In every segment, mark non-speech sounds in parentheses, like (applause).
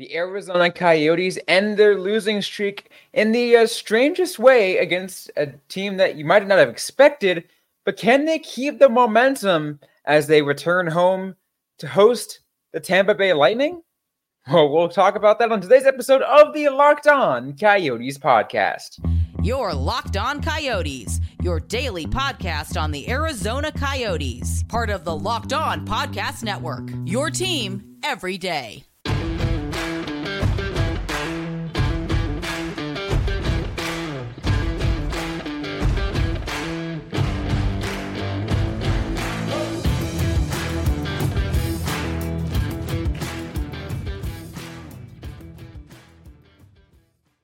The Arizona Coyotes end their losing streak in the uh, strangest way against a team that you might not have expected, but can they keep the momentum as they return home to host the Tampa Bay Lightning? Well, we'll talk about that on today's episode of the Locked On Coyotes podcast. Your Locked On Coyotes, your daily podcast on the Arizona Coyotes, part of the Locked On Podcast Network. Your team every day.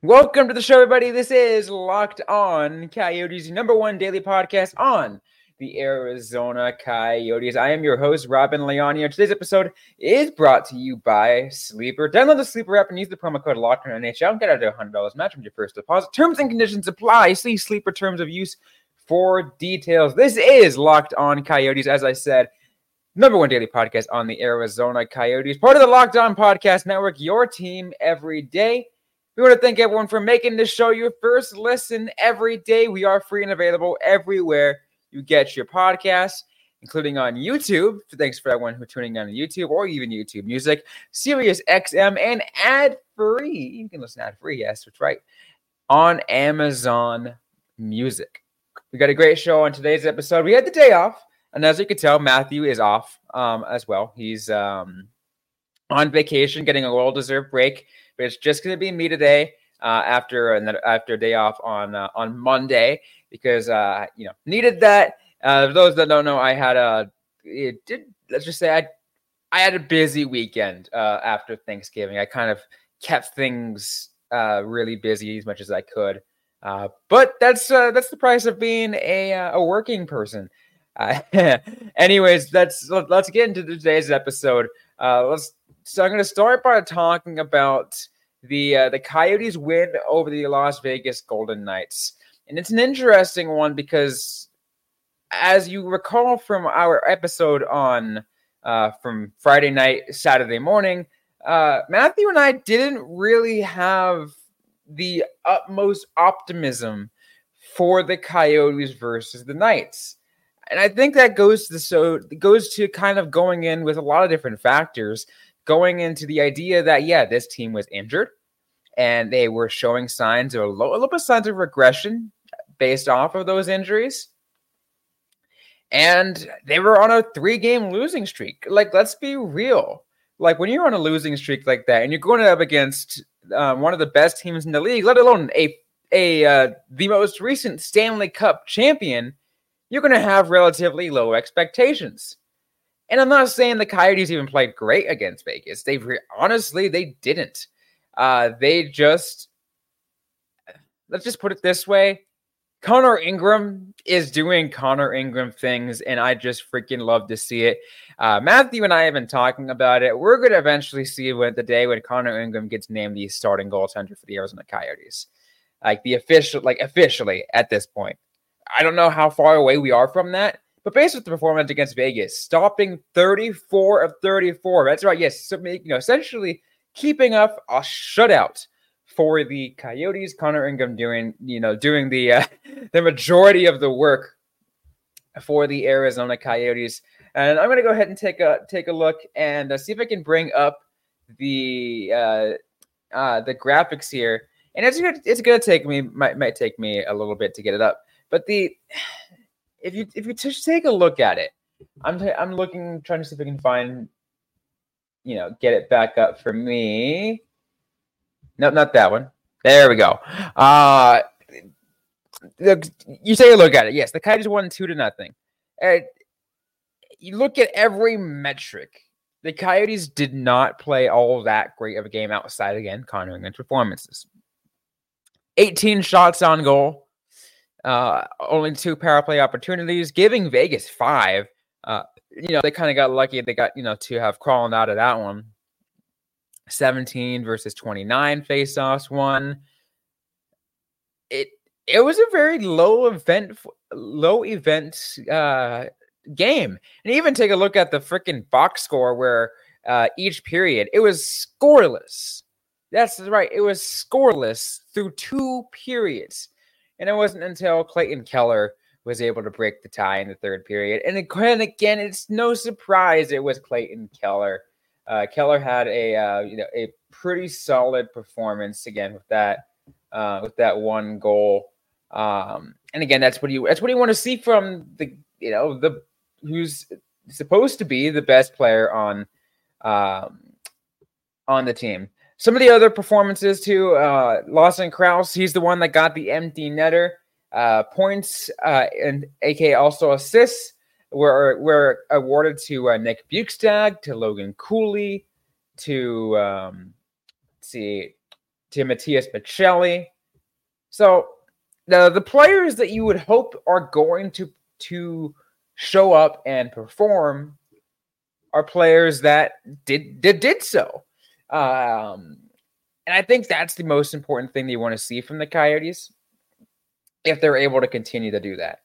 Welcome to the show, everybody. This is Locked On Coyotes, number one daily podcast on the Arizona Coyotes. I am your host, Robyn Leaño. Today's episode is brought to you by Sleeper. Download the Sleeper app and use the promo code Locked On NHL and get out to $100 match from your first deposit. Terms and conditions apply. See Sleeper terms of use for details. This is Locked On Coyotes, as I said. Number one daily podcast on the Arizona Coyotes, part of the Locked On Podcast Network, your team every day. We want to thank everyone for making this show your first listen every day. We are free and available everywhere you get your podcasts, including on YouTube. Thanks for everyone who's tuning in on YouTube or even YouTube Music, Sirius XM, and ad free. You can listen ad free. Yes, that's right. On Amazon Music. We got a great show on today's episode. We had the day off, and as you can tell, Matthew is off um, as well. He's um, on vacation, getting a well-deserved break but it's just going to be me today uh, after and after a day off on uh, on Monday because uh, you know needed that. Uh, those that don't know, I had a it did let's just say I I had a busy weekend uh, after Thanksgiving. I kind of kept things uh, really busy as much as I could. Uh, but that's uh, that's the price of being a uh, a working person. Uh, (laughs) anyways, let's let's get into today's episode. Uh, let's so I'm going to start by talking about the uh, the Coyotes win over the Las Vegas Golden Knights, and it's an interesting one because, as you recall from our episode on uh, from Friday night, Saturday morning, uh, Matthew and I didn't really have the utmost optimism for the Coyotes versus the Knights. And I think that goes to so goes to kind of going in with a lot of different factors going into the idea that yeah, this team was injured and they were showing signs of a little, bit signs of regression based off of those injuries. And they were on a three-game losing streak. Like, let's be real. Like when you're on a losing streak like that, and you're going up against um, one of the best teams in the league, let alone a a uh, the most recent Stanley Cup champion, you're going to have relatively low expectations. And I'm not saying the Coyotes even played great against Vegas. They re- honestly they didn't. Uh, they just let's just put it this way. Connor Ingram is doing Connor Ingram things, and I just freaking love to see it. Uh, Matthew and I have been talking about it. We're going to eventually see when the day when Connor Ingram gets named the starting goaltender for the Arizona Coyotes, like the official, like officially at this point. I don't know how far away we are from that, but based on the performance against Vegas, stopping 34 of 34. That's right. Yes. So, you know, essentially keeping up a shutout for the Coyotes. Connor Ingram doing, you know, doing the uh, (laughs) the majority of the work for the Arizona Coyotes. And I'm going to go ahead and take a take a look and uh, see if I can bring up the uh, uh, the graphics here. And it's gonna, it's going to take me might might take me a little bit to get it up. But the if you if you take a look at it, I'm t- I'm looking trying to see if I can find, you know, get it back up for me. No, not that one. There we go. Uh look, you take a look at it. Yes, the Coyotes won two to nothing. Uh, you look at every metric. The Coyotes did not play all that great of a game outside again Connor Ingram's performances. 18 shots on goal, uh, only two power play opportunities, giving Vegas five. Uh, you know, they kind of got lucky. They got, you know, to have crawled out of that one. 17 versus 29 faceoffs won. It it was a very low event low event uh game. And even take a look at the freaking box score where uh each period it was scoreless That's right. It was scoreless through two periods. And it wasn't until Clayton Keller was able to break the tie in the third period. And again, again it's no surprise it was Clayton Keller. Uh, Keller had a uh, you know a pretty solid performance again with that uh, with that one goal. Um, and again, that's what you that's what you want to see from the you know the who's supposed to be the best player on um, on the team. Some of the other performances too. Uh, Lawson Crouse, he's the one that got the empty netter. Uh, points uh, and AK also assists were were awarded to uh, Nick Bjugstad, to Logan Cooley, to um, see to Matias Maccelli. So the the players that you would hope are going to to show up and perform are players that did did did so. Um, and I think that's the most important thing you want to see from the Coyotes if they're able to continue to do that.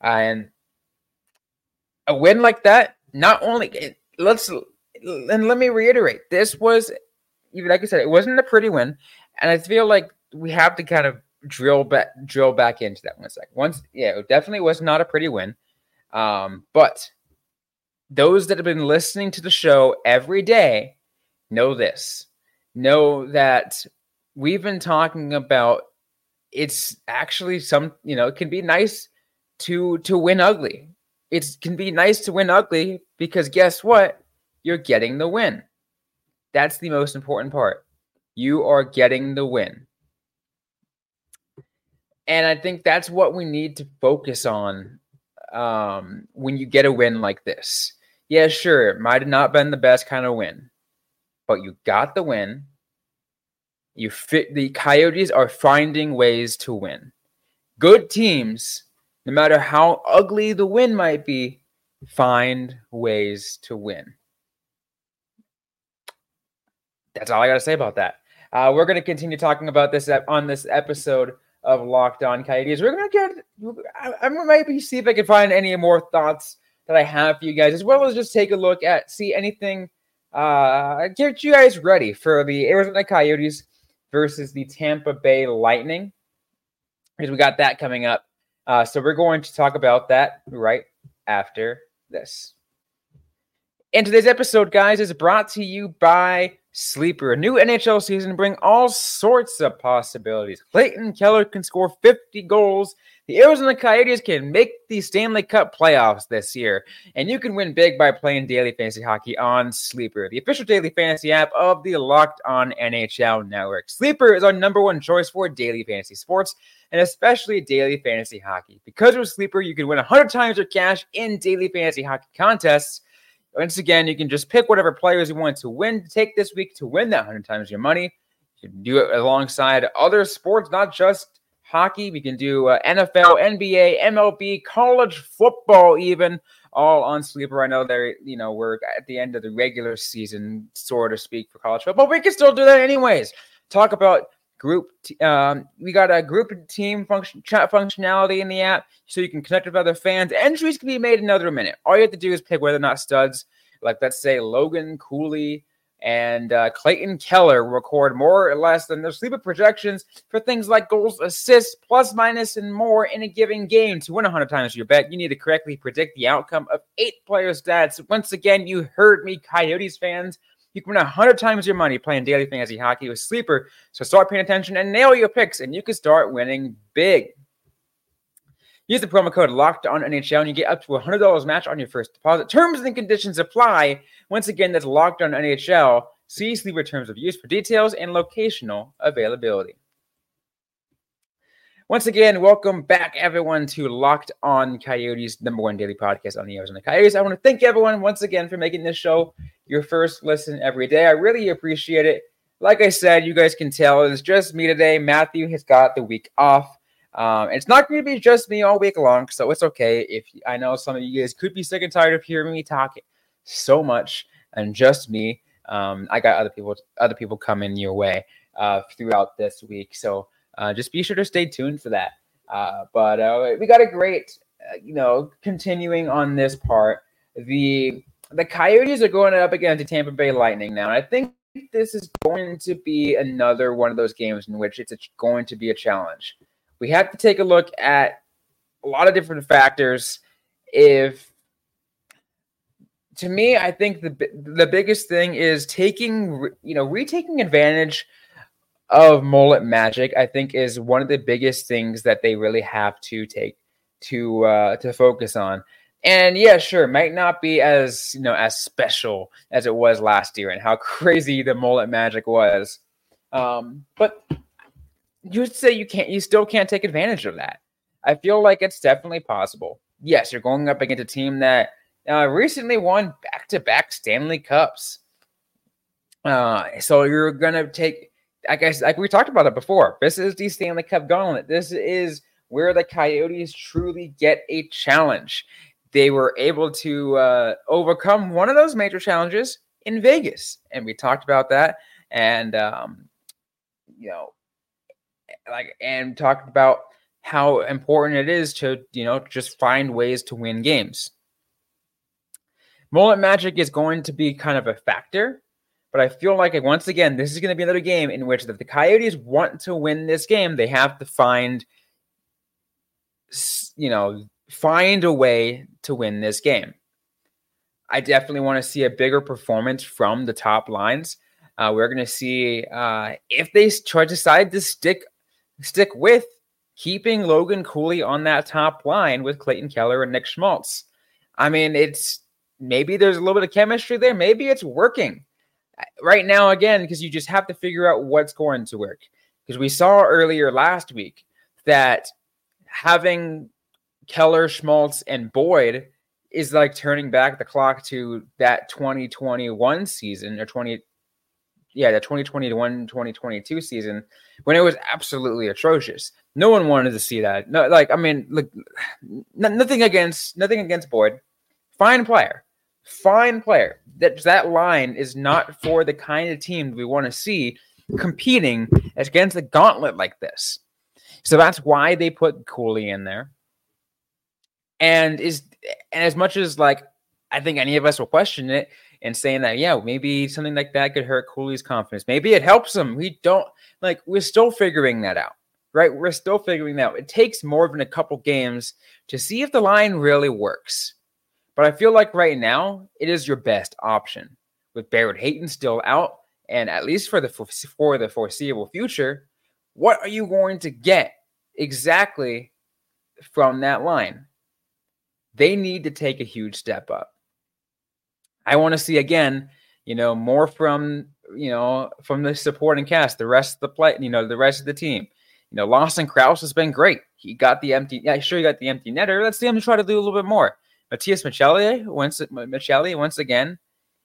and a win like that, not only let's and let me reiterate, this was even like I said, it wasn't a pretty win, and I feel like we have to kind of drill back drill back into that one second. Once, yeah, it definitely was not a pretty win, um, but those that have been listening to the show every day know this. Know that we've been talking about it's actually some, you know, it can be nice to to win ugly. It can be nice to win ugly because guess what? You're getting the win. That's the most important part. You are getting the win. And I think that's what we need to focus on um, when you get a win like this. Yeah, sure, it might have not been the best kind of win, but you got the win. You fit the Coyotes are finding ways to win. Good teams, no matter how ugly the win might be, find ways to win. That's all I got to say about that. Uh, we're going to continue talking about this on this episode of Locked On Coyotes. We're going to get, I, I maybe see if I can find any more thoughts that I have for you guys, as well as just take a look at, see anything, uh, get you guys ready for the Arizona Coyotes versus the Tampa Bay Lightning, because we got that coming up. Uh, so we're going to talk about that right after this. And today's episode, guys, is brought to you by Sleeper. A new NHL season bring all sorts of possibilities. Clayton Keller can score 50 goals. The Arizona Coyotes can make the Stanley Cup playoffs this year. And you can win big by playing daily fantasy hockey on Sleeper, the official daily fantasy app of the Locked On NHL network. Sleeper is our number one choice for daily fantasy sports and especially daily fantasy hockey. Because with Sleeper, you can win 100 times your cash in daily fantasy hockey contests once again, you can just pick whatever players you want to win. Take this week to win that 100 times your money. You can do it alongside other sports, not just hockey. We can do uh, NFL, NBA, MLB, college football, even all on Sleeper. I know they're, you know, we're at the end of the regular season, sort of speak, for college football. But We can still do that anyways. Talk about group. T- um, we got a group team function chat functionality in the app, so you can connect with other fans. Entries can be made another minute. All you have to do is pick whether or not studs, like let's say Logan Cooley and uh, Clayton Keller, record more or less than their sleeper projections for things like goals, assists, plus, minus, and more in a given game. To win 100 times your bet, you need to correctly predict the outcome of eight player stats. Once again, you heard me, Coyotes fans. You can win 100 times your money playing daily fantasy hockey with Sleeper. So start paying attention and nail your picks, and you can start winning big. Use the promo code Locked On NHL, and you get up to $100 match on your first deposit. Terms and conditions apply. Once again, that's Locked On NHL. See Sleeper terms of use for details and locational availability. Once again, welcome back, everyone, to Locked On Coyotes, number one daily podcast on the Arizona Coyotes. I want to thank everyone once again for making this show your first listen every day. I really appreciate it. Like I said, you guys can tell it's just me today. Matthew has got the week off. Um, it's not going to be just me all week long, so it's okay. If I know some of you guys could be sick and tired of hearing me talk so much and just me, um, I got other people, other people coming your way uh, throughout this week. So uh, just be sure to stay tuned for that. Uh, but uh, we got a great, uh, you know, continuing on this part. The the Coyotes are going up against the Tampa Bay Lightning now. And I think this is going to be another one of those games in which it's a, going to be a challenge. We have to take a look at a lot of different factors. If to me, I think the the biggest thing is taking you know retaking advantage of mullet magic. I think is one of the biggest things that they really have to take to uh, to focus on. And yeah, sure, might not be as you know as special as it was last year, and how (laughs) crazy the mullet magic was. Um, but you'd say you can't, you still can't take advantage of that. I feel like it's definitely possible. Yes, you're going up against a team that uh, recently won back-to-back Stanley Cups. Uh, so you're gonna take, I guess, like we talked about it before. This is the Stanley Cup Gauntlet. This is where the Coyotes truly get a challenge. They were able to uh, overcome one of those major challenges in Vegas, and we talked about that. And um, you know, like, and talked about how important it is to you know just find ways to win games. Mullet Magic is going to be kind of a factor, but I feel like once again, this is going to be another game in which if the Coyotes want to win this game, they have to find, you know, find a way to win this game. I definitely want to see a bigger performance from the top lines. Uh, we're going to see uh, if they try decide to stick stick with keeping Logan Cooley on that top line with Clayton Keller and Nick Schmaltz. I mean, it's maybe there's a little bit of chemistry there. Maybe it's working right now again because you just have to figure out what's going to work. Because we saw earlier last week that having Keller, Schmaltz, and Boyd is like turning back the clock to that 2021 season or 20 yeah, the 2021 2022 season when it was absolutely atrocious. No one wanted to see that. No, like I mean, look, nothing against nothing against Boyd, fine player, fine player. That that line is not for the kind of team we want to see competing against a gauntlet like this. So that's why they put Cooley in there. And is and as much as like I think any of us will question it and saying that yeah maybe something like that could hurt Cooley's confidence. Maybe it helps him. We don't like we're still figuring that out, right? We're still figuring that out. It takes more than a couple games to see if the line really works. But I feel like right now it is your best option with Barrett Hayton still out, and at least for the for the foreseeable future, what are you going to get exactly from that line? They need to take a huge step up. I want to see again, you know, more from you know from the supporting cast, the rest of the play, you know, the rest of the team. You know, Lawson Crouse has been great. He got the empty, yeah, sure, he got the empty netter. Let's see him try to do a little bit more. Matias Maccellier once Maccellier once again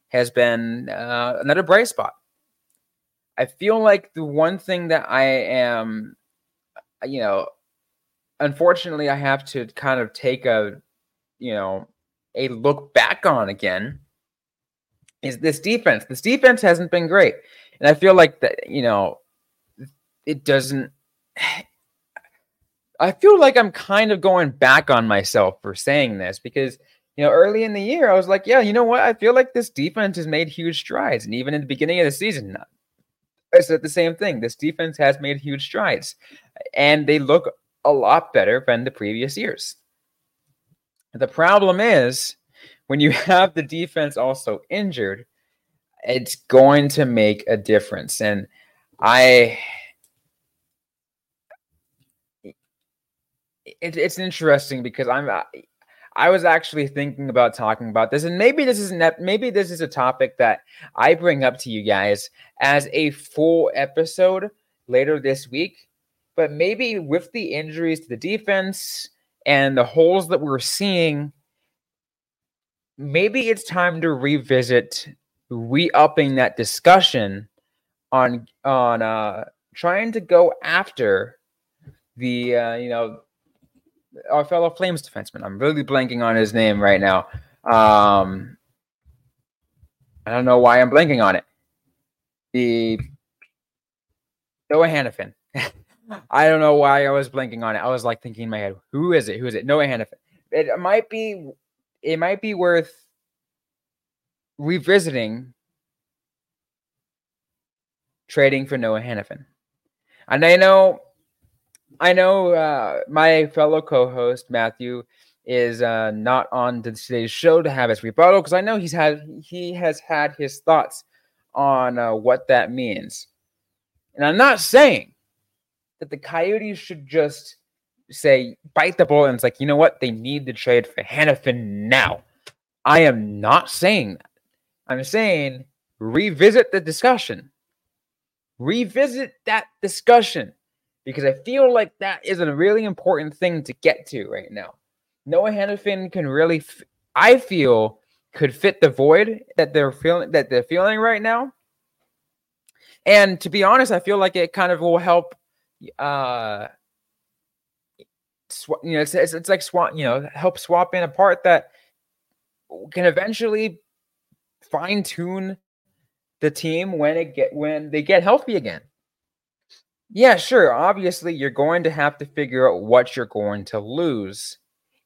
has been uh, another bright spot. I feel like the one thing that I am, you know, unfortunately, I have to kind of take a, you know, a look back on again is this defense. This defense hasn't been great. And I feel like that, you know, it doesn't (sighs) I feel like I'm kind of going back on myself for saying this because you know early in the year I was like, yeah, you know what? I feel like this defense has made huge strides, and even in the beginning of the season, I said the same thing. This defense has made huge strides, and they look a lot better than the previous years. The problem is when you (laughs) have the defense also injured, it's going to make a difference, and I it, it's interesting because I'm I was actually thinking about talking about this, and maybe this is not maybe this is a topic that I bring up to you guys as a full episode later this week. But maybe with the injuries to the defense and the holes that we're seeing, maybe it's time to revisit re-upping that discussion on on uh trying to go after the uh, you know our fellow Flames defenseman. I'm really blanking on his name right now. Um, I don't know why I'm blanking on it. The Noah Hanifin. (laughs) I don't know why I was blanking on it. I was like thinking in my head, who is it? Who is it? Noah Hanifin. It might be. It might be worth revisiting trading for Noah Hanifin. And I know, I know, uh, my fellow co-host Matthew is uh, not on today's show to have his rebuttal because I know he's had he has had his thoughts on uh, what that means. And I'm not saying that the Coyotes should just say bite the bullet and it's like you know what they need to trade for Hanifin now. I am not saying that. I'm saying revisit the discussion. Revisit that discussion because I feel like that is a really important thing to get to right now. Noah Hanifin can really, f- I feel, could fit the void that they're feeling that they're feeling right now. And to be honest, I feel like it kind of will help. Uh, you know, it's, it's, it's like swap. You know, help swap in a part that can eventually fine tune the team when it get when they get healthy again. Yeah, sure. Obviously, you're going to have to figure out what you're going to lose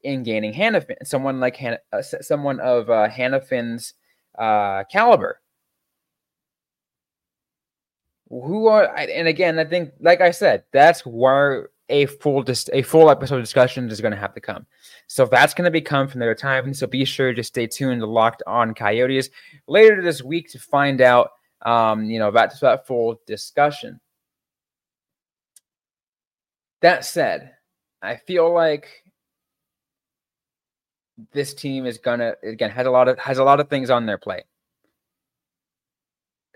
in gaining Hanifin, someone like Han- uh, someone of uh, Hanifin's uh, caliber. Who are and again, I think, like I said, that's where a full dis- a full episode discussion is going to have to come. So that's going to be come from their time. So be sure to stay tuned to Locked On Coyotes later this week to find out, um, you know, about that full discussion. That said, I feel like this team is gonna again has a lot of has a lot of things on their plate.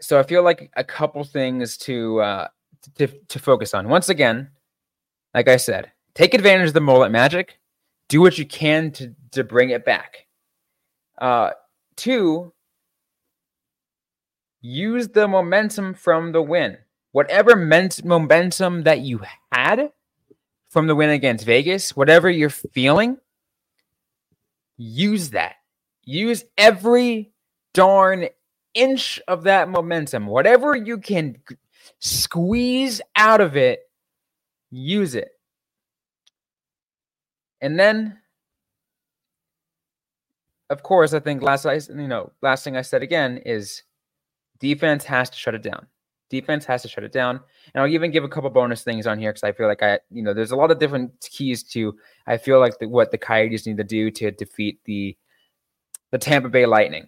So I feel like a couple things to uh, to to focus on. Once again, like I said, take advantage of the mullet magic. Do what you can to to bring it back. Uh, two, use the momentum from the win. Whatever ment- momentum that you had from the win against Vegas, whatever you're feeling, use that. Use every darn inch of that momentum. Whatever you can squeeze out of it, use it. And then, of course, I think last I you know last thing I said again is defense has to shut it down. Defense has to shut it down. And I'll even give a couple bonus things on here because I feel like I, you know, there's a lot of different keys to. I feel like the, what the Coyotes need to do to defeat the the Tampa Bay Lightning.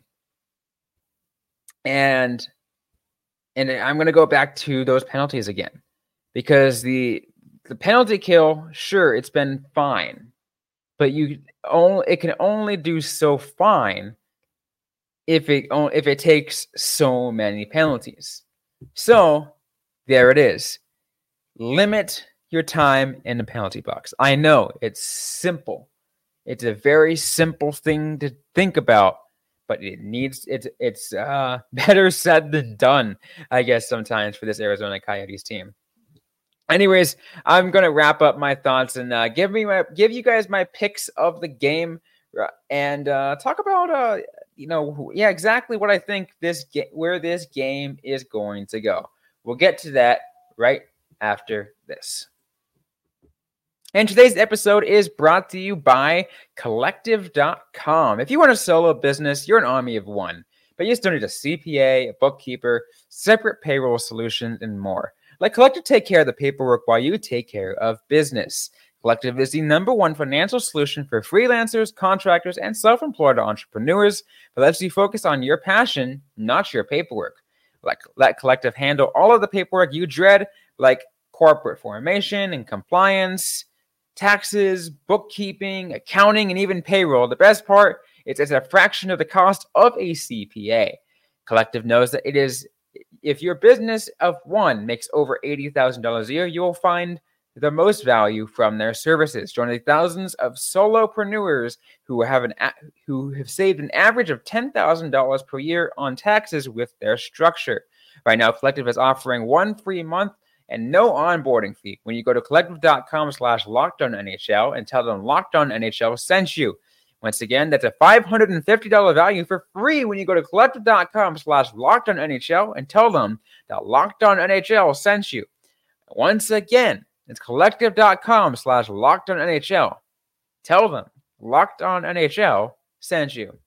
And and I'm going to go back to those penalties again because the the penalty kill, sure, it's been fine, but you only it can only do so fine if it if it takes so many penalties. So there it is. Limit your time in the penalty box. I know it's simple. It's a very simple thing to think about, but it needs it's it's uh, (laughs) better said than done, I guess sometimes for this Arizona Coyotes team. Anyways, I'm gonna wrap up my thoughts and uh, give me my give you guys my picks of the game uh, and uh, talk about uh, you know yeah exactly what I think this ga- where this game is going to go. We'll get to that right after this. And today's episode is brought to you by collective.com. If you want a solo business, you're an army of one, but you still need a CPA, a bookkeeper, separate payroll solutions, and more. Let Collective take care of the paperwork while you take care of business. Collective is the number one financial solution for freelancers, contractors, and self employed entrepreneurs that lets you focus on your passion, not your paperwork. Let, let Collective handle all of the paperwork you dread, like corporate formation and compliance, taxes, bookkeeping, accounting, and even payroll. The best part is it's a fraction of the cost of a CPA. Collective knows that it is if your business of one makes over $80,000 a year, you will find the most value from their services. Join the thousands of solopreneurs who have an a- who have saved an average of $10,000 per year on taxes with their structure. Right now, Collective is offering one free month and no onboarding fee when you go to collective.com slash NHL and tell them Locked On NHL sent you. Once again, that's a $550 value for free when you go to collective.com slash locked on NHL and tell them that Locked On NHL sent you. Once again, it's collective.com slash locked on NHL. Tell them Locked On NHL sent you.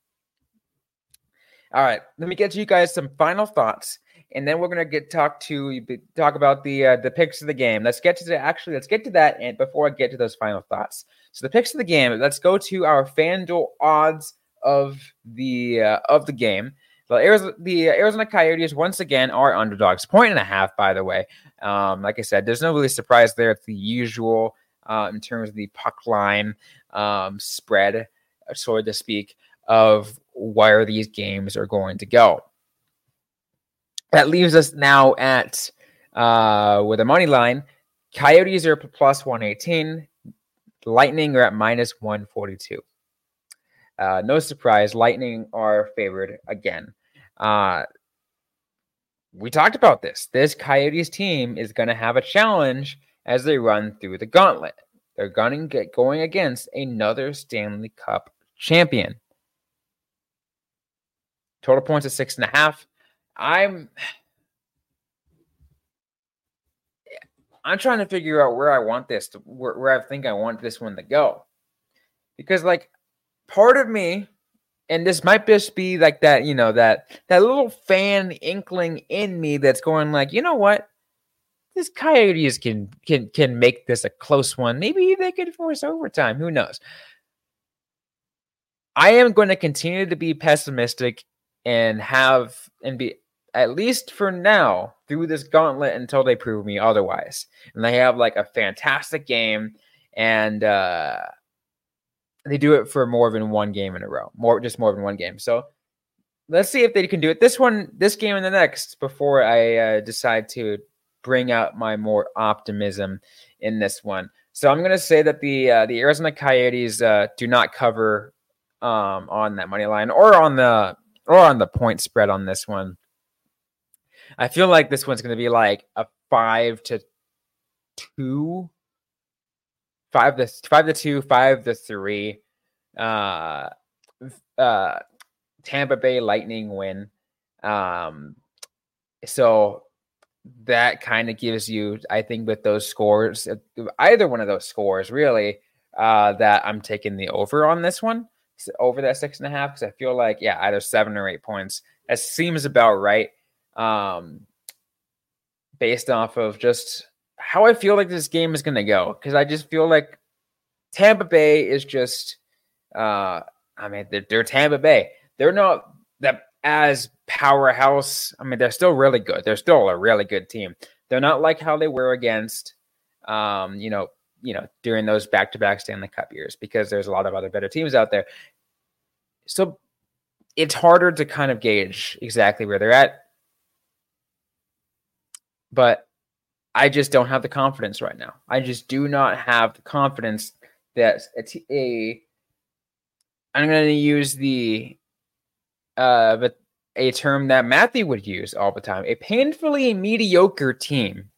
All right, let me get to you guys some final thoughts. and then we're gonna get talk to talk about the uh, the picks of the game. Let's get to the actually let's get to that and before I get to those final thoughts. So the picks of the game. Let's go to our FanDuel odds of the uh, of the game. The Arizona, the Arizona Coyotes once again are underdogs, point and a half. By the way, um, like I said, there's no really surprise there. It's the usual uh, in terms of the puck line um, spread, so to speak, of where these games are going to go. That leaves us now at uh, with a money line. Coyotes are plus 118. Lightning are at minus 142. Uh, no surprise, Lightning are favored again. Uh, we talked about this. This Coyotes team is going to have a challenge as they run through the gauntlet. They're going to get going against another Stanley Cup champion. Total points of six and a half. I'm I'm trying to figure out where I want this to where, where I think I want this one to go. Because like part of me, and this might just be like that, you know, that that little fan inkling in me that's going like, you know what? This Coyotes can can can make this a close one. Maybe they could force overtime. Who knows? I am going to continue to be pessimistic and have and be at least for now through this gauntlet until they prove me otherwise. And they have like a fantastic game and uh they do it for more than one game in a row. More just more than one game. So let's see if they can do it this one, this game and the next before I uh, decide to bring out my more optimism in this one. So I'm going to say that the uh, the Arizona Coyotes uh, do not cover um, on that money line or on the or on the point spread on this one. I feel like this one's going to be like a five to two, five to five to two, five to three. Uh, uh, Tampa Bay Lightning win. Um, so that kind of gives you, I think, with those scores, either one of those scores, really, uh, that I'm taking the over on this one over that six and a half because I feel like yeah, either seven or eight points. That seems about right. Um, based off of just how I feel like this game is going to go because I just feel like Tampa Bay is just. Uh, I mean, they're, they're Tampa Bay. They're not that as powerhouse. I mean, they're still really good. They're still a really good team. They're not like how they were against, um, you know, you know, during those back to back Stanley Cup years because there's a lot of other better teams out there. So it's harder to kind of gauge exactly where they're at. But I just don't have the confidence right now. I just do not have the confidence that it's a. I'm going to use the uh but a term that Matthew would use all the time. A painfully mediocre team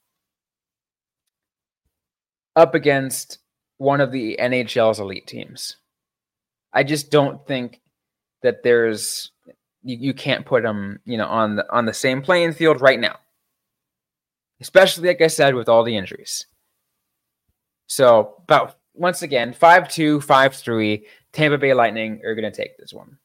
up against one of the NHL's elite teams. I just don't think that there's you, you can't put them, you know, on the on the same playing field right now. Especially like I said with all the injuries. So, about once again, 5-2, 5-3, Tampa Bay Lightning are going to take this one.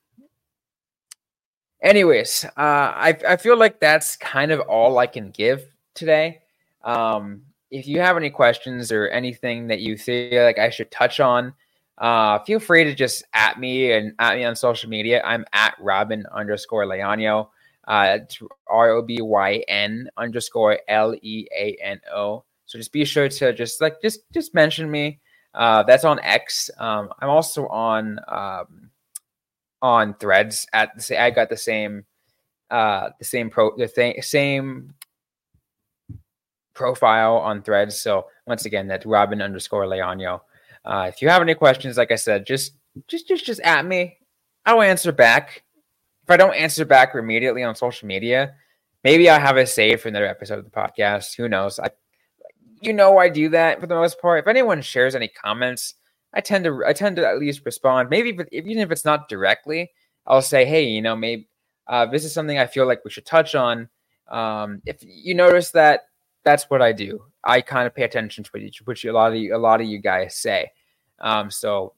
Anyways, uh, I, I feel like that's kind of all I can give today. Um, if you have any questions or anything that you feel like I should touch on, uh, feel free to just at me and at me on social media. I'm at Robyn underscore Leano. Uh, R O B Y N underscore L E A N O. So just be sure to just like just just mention me. Uh, that's on X. Um, I'm also on um, on Threads at the I got the same uh the same pro the thing same profile on threads. So once again, that's Robyn underscore Leano. Uh, if you have any questions, like I said, just just just just at me. I'll answer back. If I don't answer back immediately on social media, maybe I'll have a save for another episode of the podcast. Who knows? I you know I do that for the most part. If anyone shares any comments, I tend to I tend to at least respond. Maybe if, even if it's not directly, I'll say, hey, you know, maybe uh, this is something I feel like we should touch on. Um, if you notice that that's what I do. I kind of pay attention to what, you which a lot of you, a lot of you guys say. Um, so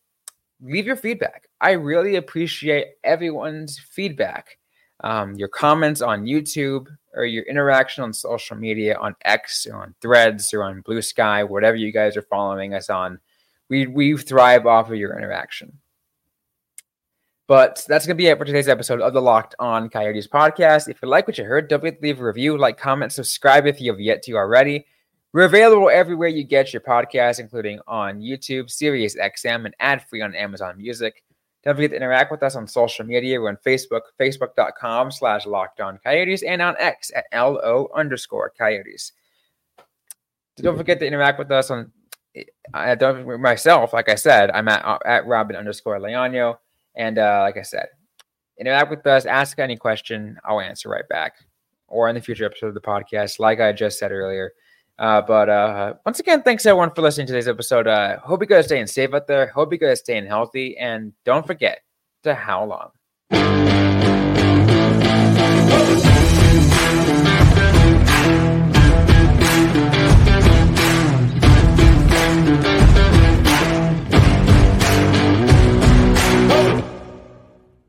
leave your feedback. I really appreciate everyone's feedback. um, your comments on YouTube or your interaction on social media on X or on Threads or on Blue Sky, whatever you guys are following us on. We we thrive off of your interaction. But that's going to be it for today's episode of the Locked On Coyotes podcast. If you like what you heard, don't forget to leave a review, like, comment, subscribe if you have yet to already. We're available everywhere you get your podcast, including on YouTube, Sirius XM, and ad free on Amazon Music. Don't forget to interact with us on social media. We're on Facebook, facebook.com slash locked on coyotes, and on X at LO underscore coyotes. Don't forget to interact with us on I don't myself, like I said, I'm at at Robyn underscore Leano. And uh, like I said, interact with us, ask any question, I'll answer right back. Or in the future episode of the podcast, like I just said earlier. Uh, but uh, once again, thanks everyone for listening to today's episode. Uh, hope you guys staying safe out there. Hope you guys staying healthy, and don't forget to how long.